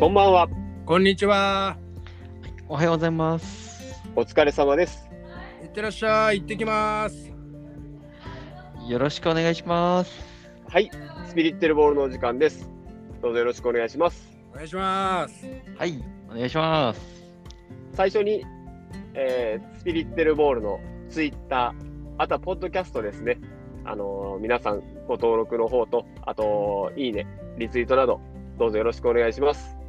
こんばんは。こんにちは。おはようございます。お疲れ様です。いってらっしゃい。行ってきます。よろしくお願いします。はい、スピリッテルボールのお時間です。どうぞよろしくお願いします。お願いします。はい、お願いします。最初に、えースピリッテルボールのツイッター、あとはポッドキャストですね。あのー皆さんご登録の方と、あと、いいね、リツイートなど、どうぞよろしくお願いします。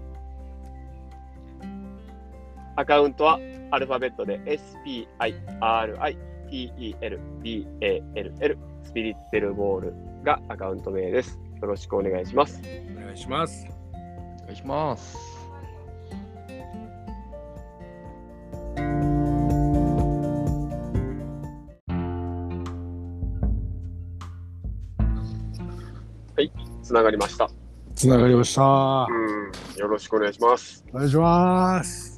アカウントはアルファベットで SPIRITELBALL スピリッテルボールがアカウント名です。よろしくお願いします。お願いします。お願いします。つながりました。つながりました。おうん、よろしくお願いします。願いします。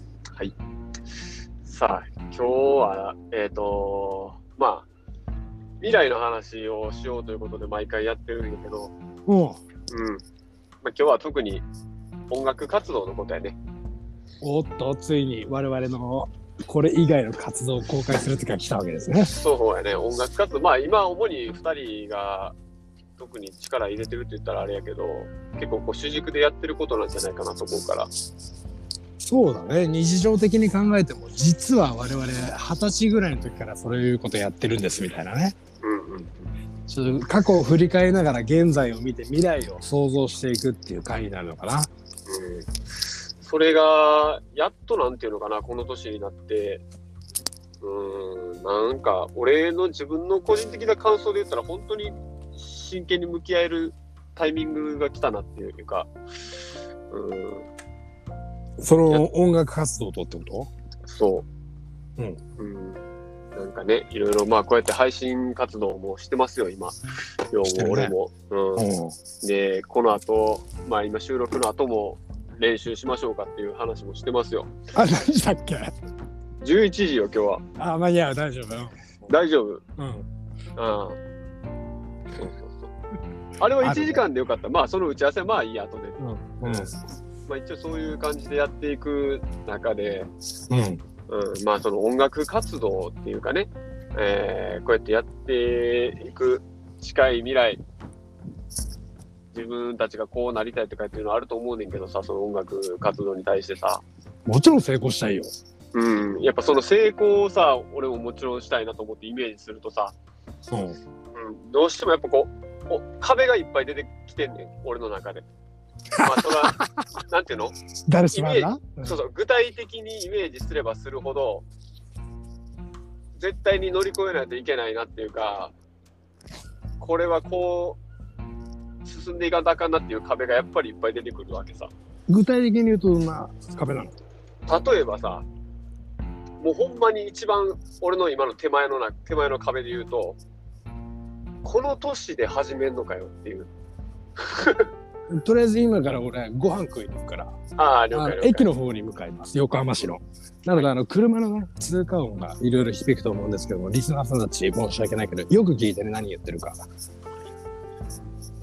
さあ、今日は、えっ、と、まあ、未来の話をしようということで毎回やってるんだけど、おううん。まあ、今日は特に音楽活動のことやね。おっと、ついに我々のこれ以外の活動を公開する時が来たわけですね。そうやね、音楽活動。まあ、今、主に2人が特に力入れてるって言ったらあれやけど、結構こう主軸でやってることなんじゃないかなと思うから。そうだね。日常的に考えても、実は我々二十歳ぐらいの時からそういうことやってるんですみたいなね。うんうん。ちょっと過去を振り返りながら現在を見て未来を想像していくっていう回になるのかな。うんそれが、やっとなんていうのかな、この年になって、うーん、なんか、俺の自分の個人的な感想で言ったら、本当に真剣に向き合えるタイミングが来たなっていうか、うん、その音楽活動とってこと？そう。うんうん。なんかね、いろいろ、まあ、こうやって配信活動もしてますよ、今。よう俺も。うん。うん。で、この後、まあ、今収録の後も練習しましょうかっていう話もしてますよ。あ、何だっけ？11時よ、今日は。あ、まあいいや、大丈夫？よ。大丈夫？うん。うん。そうそうそう。あれは1時間でよかった。まあ、その打ち合わせはまあいいや、後で。うん。うん。まあ、一応そういう感じでやっていく中で、うん。うん、まあ、その音楽活動っていうかね、えーこうやってやっていく近い未来、自分たちがこうなりたいとかっていうのはあると思うねんけどさ、その音楽活動に対してさ、もちろん成功したいよ。うん、やっぱその成功をさ、俺ももちろんしたいなと思ってイメージするとさ、うん。うん、どうしてもやっぱこう、お壁がいっぱい出てきてんねん、俺の中で。まあ、それは、なんていうの？誰しもな？そうそう、具体的にイメージすればするほど、絶対に乗り越えないといけないなっていうか、これはこう、進んでいかんとあかんなっていう壁がやっぱりいっぱい出てくるわけさ。具体的に言うとどんな壁なの？例えばさ、もうほんまに一番俺の今の手前のな手前の壁で言うと、この年で始めんのかよっていう。とりあえず今から俺ご飯食いに行くから、ああ、了解。駅の方に向かいます。横浜市の。なので、あの、車のね、通過音がいろいろ響くと思うんですけども、リスナーさんたち申し訳ないけど、よく聞いてね、何言ってるか。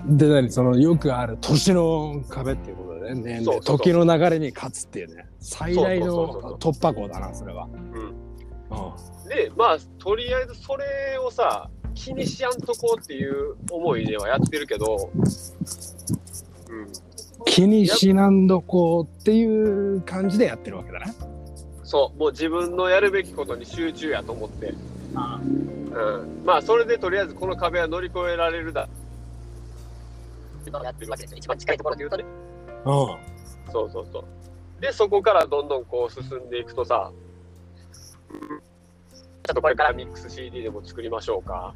で、何その、よくある年の壁っていうことでね、時の流れに勝つっていうね、最大の突破口だな、それは。うんうんで、まあ、とりあえずそれをさ、気にしやんとこうっていう思いではやってるけど、うん、気にしなんどこうっていう感じでやってるわけだね。そう、もう自分のやるべきことに集中やと思って、うん、まあ、それでとりあえずこの壁は乗り越えられるだ。やってるわけですよ。一番近いところで言うとね。うん。そうそうそう。で、そこからどんどんこう進んでいくとさ、うんちょっとこれからミックス CD でも作りましょうか。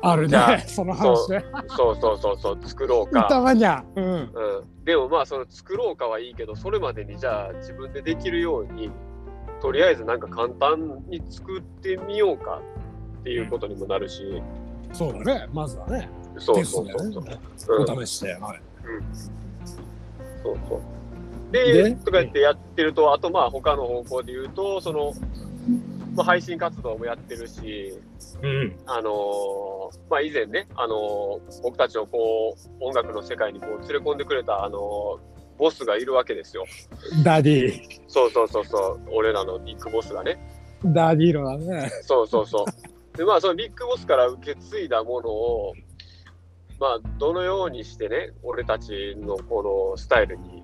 あるね、その話ね。そうそうそうそう、作ろうか。たまにゃ。うん。うん、でもまあその作ろうかはいいけどそれまでにじゃあ自分でできるようにとりあえずなんか簡単に作ってみようかっていうことにもなるし、そうだね、まずはね。そうそうそうそう、ねお試しで。はい。そうそうでで？とか言ってやってるとあとまあ他の方向で言うとその、まあ、配信活動もやってるしうん。あのーまあ以前ね、あのー僕たちをこう音楽の世界にこう連れ込んでくれたあのーボスがいるわけですよ。ダディ。そうそうそうそう、俺らのビッグボスがね。ダディーのだね。そうそうそう。で、まあ、そのビッグボスから受け継いだものを、まあ、どのようにしてね、俺たちのこのスタイルに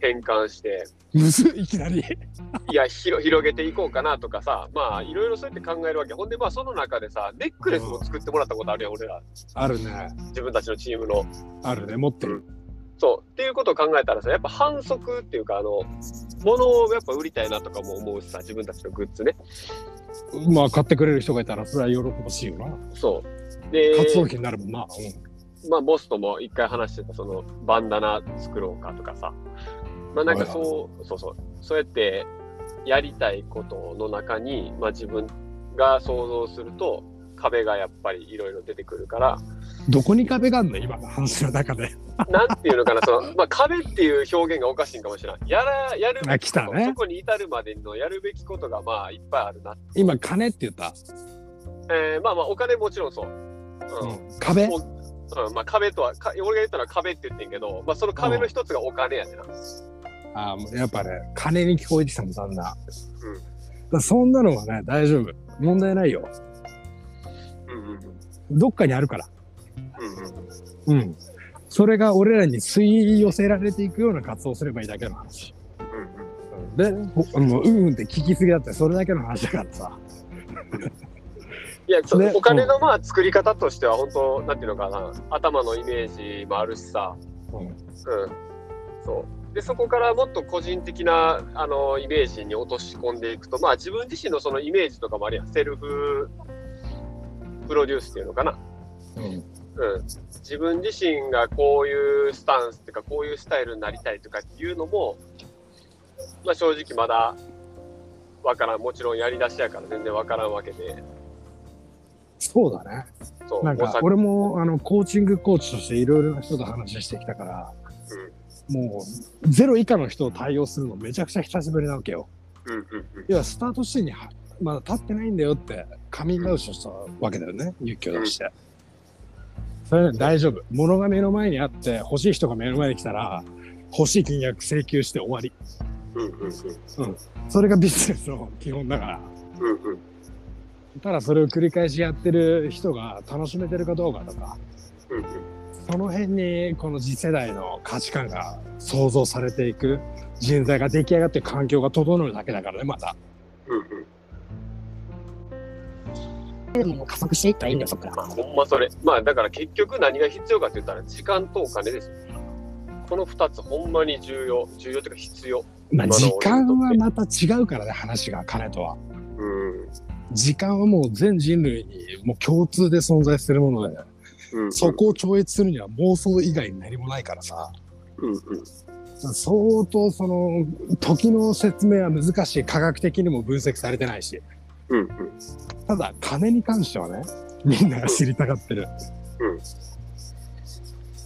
変換して、むずい、いきなり。いや、広広げていこうかなとかさ、まあ、いろいろそうやって考えるわけ。ほんで、まあ、その中でさ、ネックレスも作ってもらったことあるやん、俺ら。あるね。自分たちのチームの。あるね。持ってる。そう。っていうことを考えたらさ、やっぱ反則っていうか、あの、物をやっぱ売りたいなとかも思うしさ、自分たちのグッズね。まあ、買ってくれる人がいたら、それは喜ばしいよな。そう。で、活動費になるもんな。まあ、ボスとも一回話してた、その、バンダナ作ろうかとかさ。まあ、なんかそう、そうそう。そうやって、やりたいことの中に、まあ、自分が想像すると、壁がやっぱりいろいろ出てくるから、うん。どこに壁があるの？今の話の中で。なんていうのかな、その、まあ、壁っていう表現がおかしいんかもしれない。やら、やるべあ、きこと、来たねそ。こに至るまでのやるべきことが、まあ、いっぱいあるな。今、金って言った？えーまあまあ、お金もちろんそう。うん。うん。壁？もうん、まあ、壁とはか、俺が言ったのは壁って言ってんけど、まあ、その壁の一つがお金やねんな。あーやっぱね、金に聞こえてきたもん、だんだん。だからそんなのはね、大丈夫。問題ないよ。うんうんうん。どっかにあるから。うんうんうん。それが俺らに吸い寄せられていくような活動をすればいいだけの話。うんで、ほもううんうんって聞きすぎだって、それだけの話だからさ。いや、そねお金のまあ作り方としては、本当なんていうのかな、頭のイメージもあるしさ、うんうん、そう。で、そこからもっと個人的なあのイメージに落とし込んでいくと、まあ自分自身のそのイメージとかもあるやん。セルフプロデュースっていうのかな。うん。うん。自分自身がこういうスタンスっていうか、こういうスタイルになりたいとかっていうのも、まあ正直まだわからん。もちろんやり出しやから全然わからんわけで。そうだね。なんか俺もあのコーチングコーチとしていろいろな人と話してきたから、もうゼロ以下の人を対応するのめちゃくちゃ久しぶりなわけよ。うんうんうん要はスタート地点にはまだ立ってないんだよってカミングアウトしたわけだよね、勇気を出して。それね、大丈夫。物が目の前にあって欲しい人が目の前に来たら欲しい金額請求して終わり。うんうんそれがビジネスの基本だから。うんうんうんただそれを繰り返しやってる人が楽しめてるかどうかとか、うんその辺にこの次世代の価値観が想像されていく人材が出来上がって環境が整うだけだからね、まだ。うんうん加速していったらいいんだよ、そっから。まあ、ほんまそれ。まあ、だから結局何が必要かって言ったら、時間とお金ですよ。この二つ、ほんまに重要。重要っていうか必要。まあ、時間はまた違うからね、話が、金とは。うん。時間はもう全人類にもう共通で存在するもので、うん、そこを超越するには妄想以外に何もないからさ。うんうん。相当その時の説明は難しい科学的にも分析されてないしうんうん。ただ金に関してはねみんなが知りたがってる、うん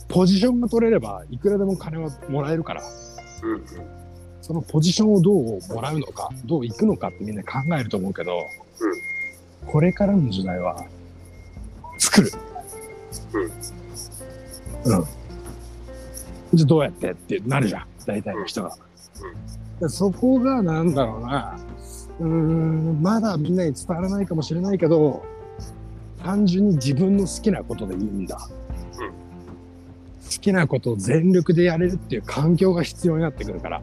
ポジションが取れればいくらでも金はもらえるからうんうん。そのポジションをどうもらうのかどういくのかってみんな考えると思うけど、これからの時代は作る。うん、うん、じゃあどうやってってなるじゃん。大体の人が、でそこがなんだろうな。うーんまだみんなに伝わらないかもしれないけど単純に自分の好きなことでいいんだ、うん。好きなことを全力でやれるっていう環境が必要になってくるから、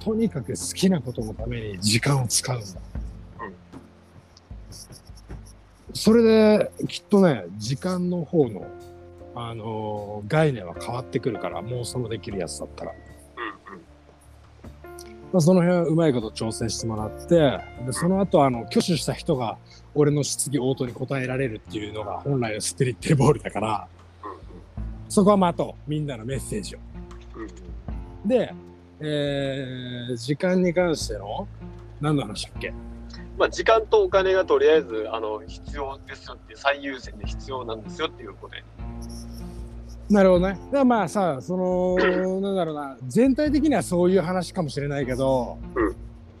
とにかく好きなことのために時間を使うんだ、うんそれできっとね時間の方の、あのー概念は変わってくるから妄想できるやつだったら、まあ、その辺はうまいこと調整してもらってでその後あの挙手した人が俺の質疑応答に答えられるっていうのが本来のスピリッティボールだからそこは待とうみんなのメッセージを。うんうん。で、えー時間に関しての何の話だっけ？まあ、時間とお金がとりあえず、あの、必要ですよって、最優先で必要なんですよっていうことで。なるほどね。だからまあさ、その、なんだろうな、全体的にはそういう話かもしれないけど、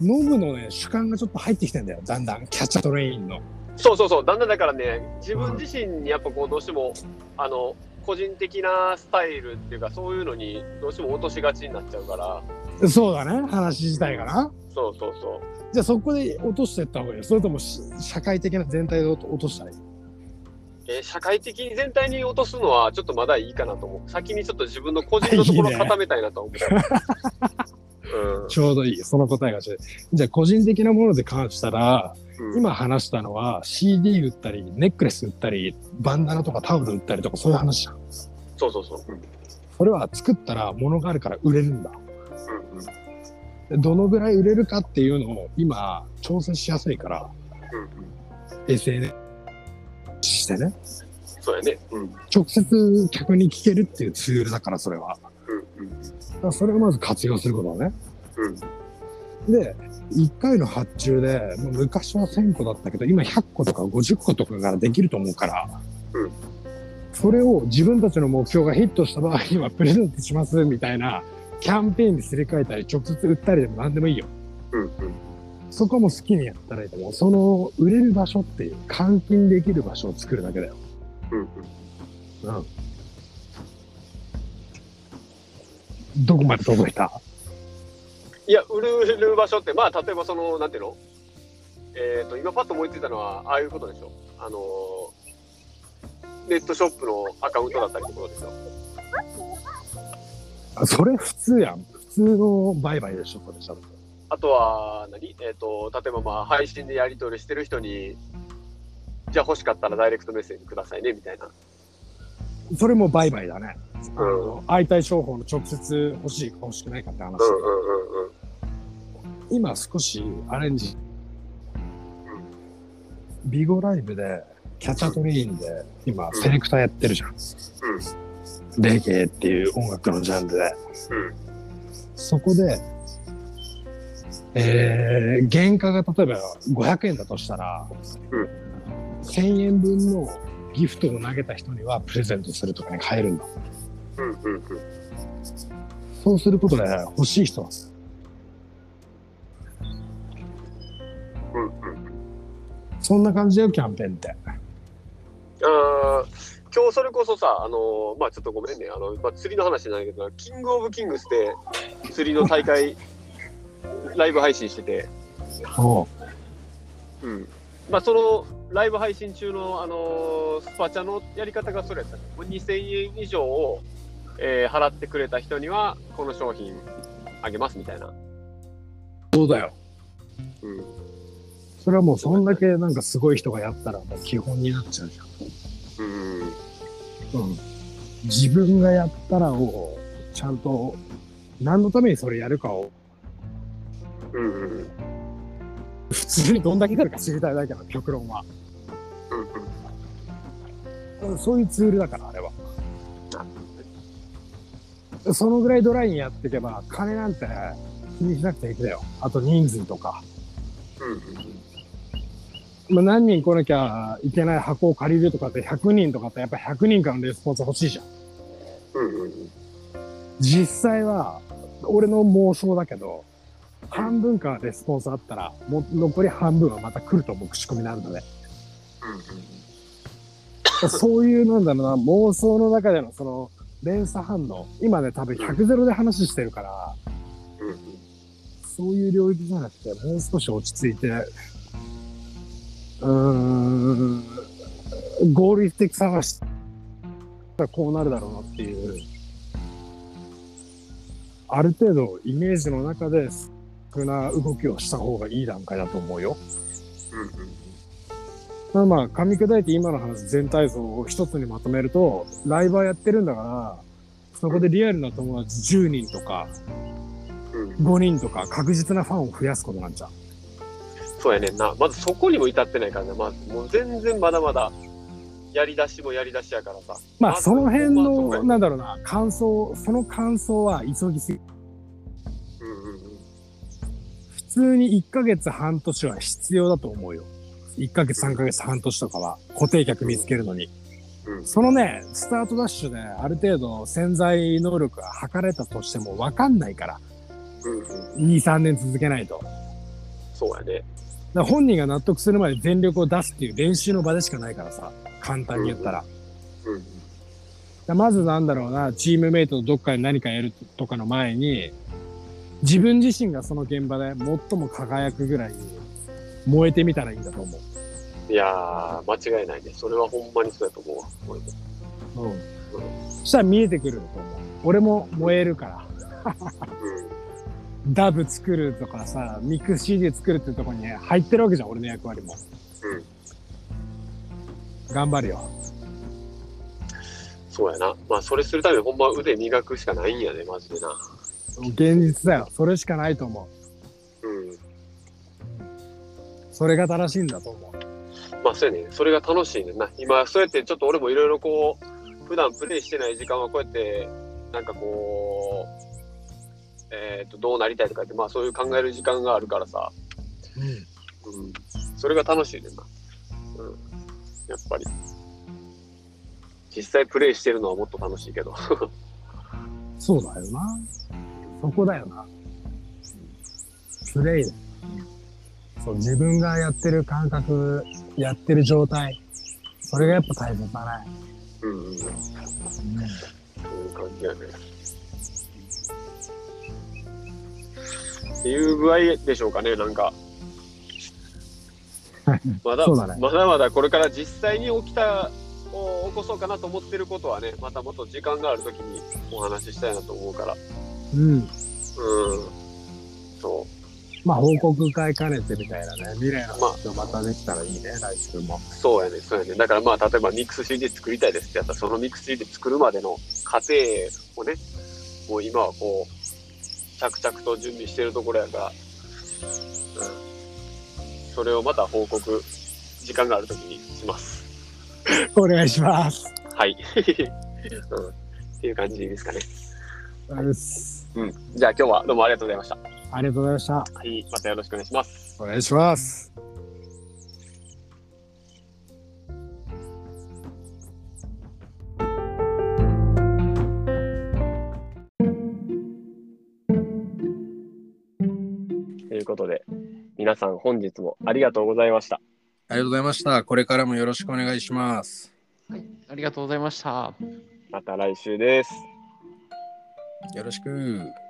ノブのね、主観がちょっと入ってきてんだよ、だんだん、キャッチャートレインの。そうそうそう。だんだんだからね、自分自身にやっぱこう、どうしても、あの、個人的なスタイルっていうか、そういうのにどうしても落としがちになっちゃうから、そうだね、話自体がな。そうそうそう。じゃあそこで落としていった方がいいよそれともし社会的な全体で落としたらいいえー社会的に全体に落とすのはちょっとまだいいかなと思う。先にちょっと自分の個人のところを固めたいなと思う。うんちょうどいい、その答えがち。じゃあ個人的なもので関したら、うん、今話したのは CD 売ったり、ネックレス売ったり、バンダナとかタオル売ったりとかそういう話じゃん。そうそうそう。うんそれは作ったら物があるから売れるんだ。うんどのぐらい売れるかっていうのを今調整しやすいから、うんうん SNS してね。そうやね。うん直接客に聞けるっていうツールだから、それは。うんだからそれをまず活用することだね。うんで、1回の発注で、昔は1000個だったけど、今100個とか50個とかができると思うから、うんそれを自分たちの目標がヒットした場合にはプレゼントしますみたいなキャンペーンにすり替えたり、直接売ったりでも何でもいいよ。うんうんそこも好きにやったらいいと思う。その売れる場所っていう、換金できる場所を作るだけだよ。うんうんうん。どこまで届いた？いや、売る売る場所って、まあ、例えばその、なんていうの？えっ、と、今パッと思いついたのは、ああいうことでしょ。あのーネットショップのアカウントだったりとでしょ。あそれ普通やん。普通の売買でしょ、それじゃあとは何、えっと例えばまあ配信でやり取りしてる人に、じゃあ欲しかったらダイレクトメッセージくださいねみたいな。それも売買だね。あうんの相対商法の直接欲しいか欲しくないかって話。うんうんうんうん。今少しアレンジ。ビゴライブで、キャチャトレインで、今、セレクターやってるじゃん。レゲエっていう音楽のジャンルで。うんそこで、えー、原価が例えば500円だとしたら、うん1000円分のギフトを投げた人にはプレゼントするとかに変えるんだ。うんうんうん。そうすることで欲しい人は、うんうん。そんな感じだよ、キャンペーンって。あー今日それこそさ、あのーまあちょっとごめんね、あの、まあ、釣りの話じゃないけど、キングオブキングスで釣りの大会、ライブ配信してて、おううん。まあそのライブ配信中の、あのースパチャのやり方がそれやったね。もう2000円以上を、えー払ってくれた人には、この商品あげますみたいな。そうだよ。うん。それはもうそんだけなんかすごい人がやったらもう基本になっちゃうじうん。うん。自分がやったらを、ちゃんと、何のためにそれやるかを、うん。普通にどんだけかるか知りたいだけの極論は。うん。そういうツールだから、あれは。そのぐらいドライにやっていけば、金なんて気にしなくていいんだよ。あと人数とか。うん。まあ、何人来なきゃいけない箱を借りるとかって100人とかってやっぱ100人からのレスポンス欲しいじゃん。うんうん。実際は、俺の妄想だけど、半分からレスポンスあったら、もう残り半分はまた来ると思う、口コミなんだね。そういう、なんだろうな、妄想の中でのその、連鎖反応。今ね、多分100ゼロで話してるから、うんうん。そういう領域じゃなくて、もう少し落ち着いて、うーん、合理的探したらこうなるだろうなっていう、ある程度イメージの中で、少な動きをした方がいい段階だと思うよ。うんうん。まあ、噛み砕いて今の話全体像を一つにまとめると、ライバーやってるんだから、そこでリアルな友達10人とかうん、5人とか確実なファンを増やすことなんじゃん。そうやねんな。まずそこにも至ってないからね。まずもう全然まだまだ、やり出しもやり出しやからさ。まあ、その辺の、なんだろうな、感想、その感想は急ぎすぎ。うんうんうん。普通に1ヶ月半年は必要だと思うよ。1ヶ月3ヶ月半年とかは固定客見つけるのに。うんそのね、スタートダッシュである程度潜在能力が測れたとしても分かんないから。うんうん。2、3年続けないと。そうやね。ら本人が納得するまで全力を出すっていう練習の場でしかないからさ。簡単に言ったら。うんうん。だまずなんだろうな、チームメイトとどっかで何かやるとかの前に、自分自身がその現場で最も輝くぐらい燃えてみたらいいんだと思いやー、間違いないね。それはほんまにそうやと思うわ。う。うん。そしたら見えてくると思う。俺も燃えるから。うん。ダブ作るとかさ、ミックス CD 作るってとこに入ってるわけじゃん、俺の役割も。うん。頑張るよ。そうやな。まあ、それするためにほんま腕磨くしかないんやね、マジでな。現実だよ。それしかないと思う。うん。それが正しいんだと思う。まあ、そうやね。それが楽しいねんな。今、そうやってちょっと俺もいろいろこう、普段プレイしてない時間はこうやって、なんかこう、えっ、と、どうなりたいとかって、まあそういう考える時間があるからさ、うん。うん。それが楽しいねんな。うん。やっぱり。実際プレイしてるのはもっと楽しいけど。そうだよな。そこだよな。プレイだよ。そう、自分がやってる感覚、やってる状態。それがやっぱ大切だね。うんうん。そういう感じやね。っていう具合でしょうかね、なんか。まだねまだまだこれから実際に起きた、を起こそうかなと思ってることはね、またもっと時間があるときにお話ししたいなと思うから。うん。うん。そまあ、報告会兼ねてみたいなね。未来の話がまたできたらいいね、来週も。う。そうやね、そうやね。だからまあ、例えばミックス CD 作りたいですってやったら、そのミックス CD 作るまでの過程をね、もう今はこう、着々と準備してるところやから、うん。それをまた報告、時間があるときにします。お願いします。はい。うん。っていう感じですかね。うん。じゃあ今日はどうもありがとうございました。ありがとうございました。はい。またよろしくお願いします。お願いします。ことで、皆さん本日もありがとうございました。ありがとうございました。これからもよろしくお願いします。はい。ありがとうございました。また来週です。よろしく。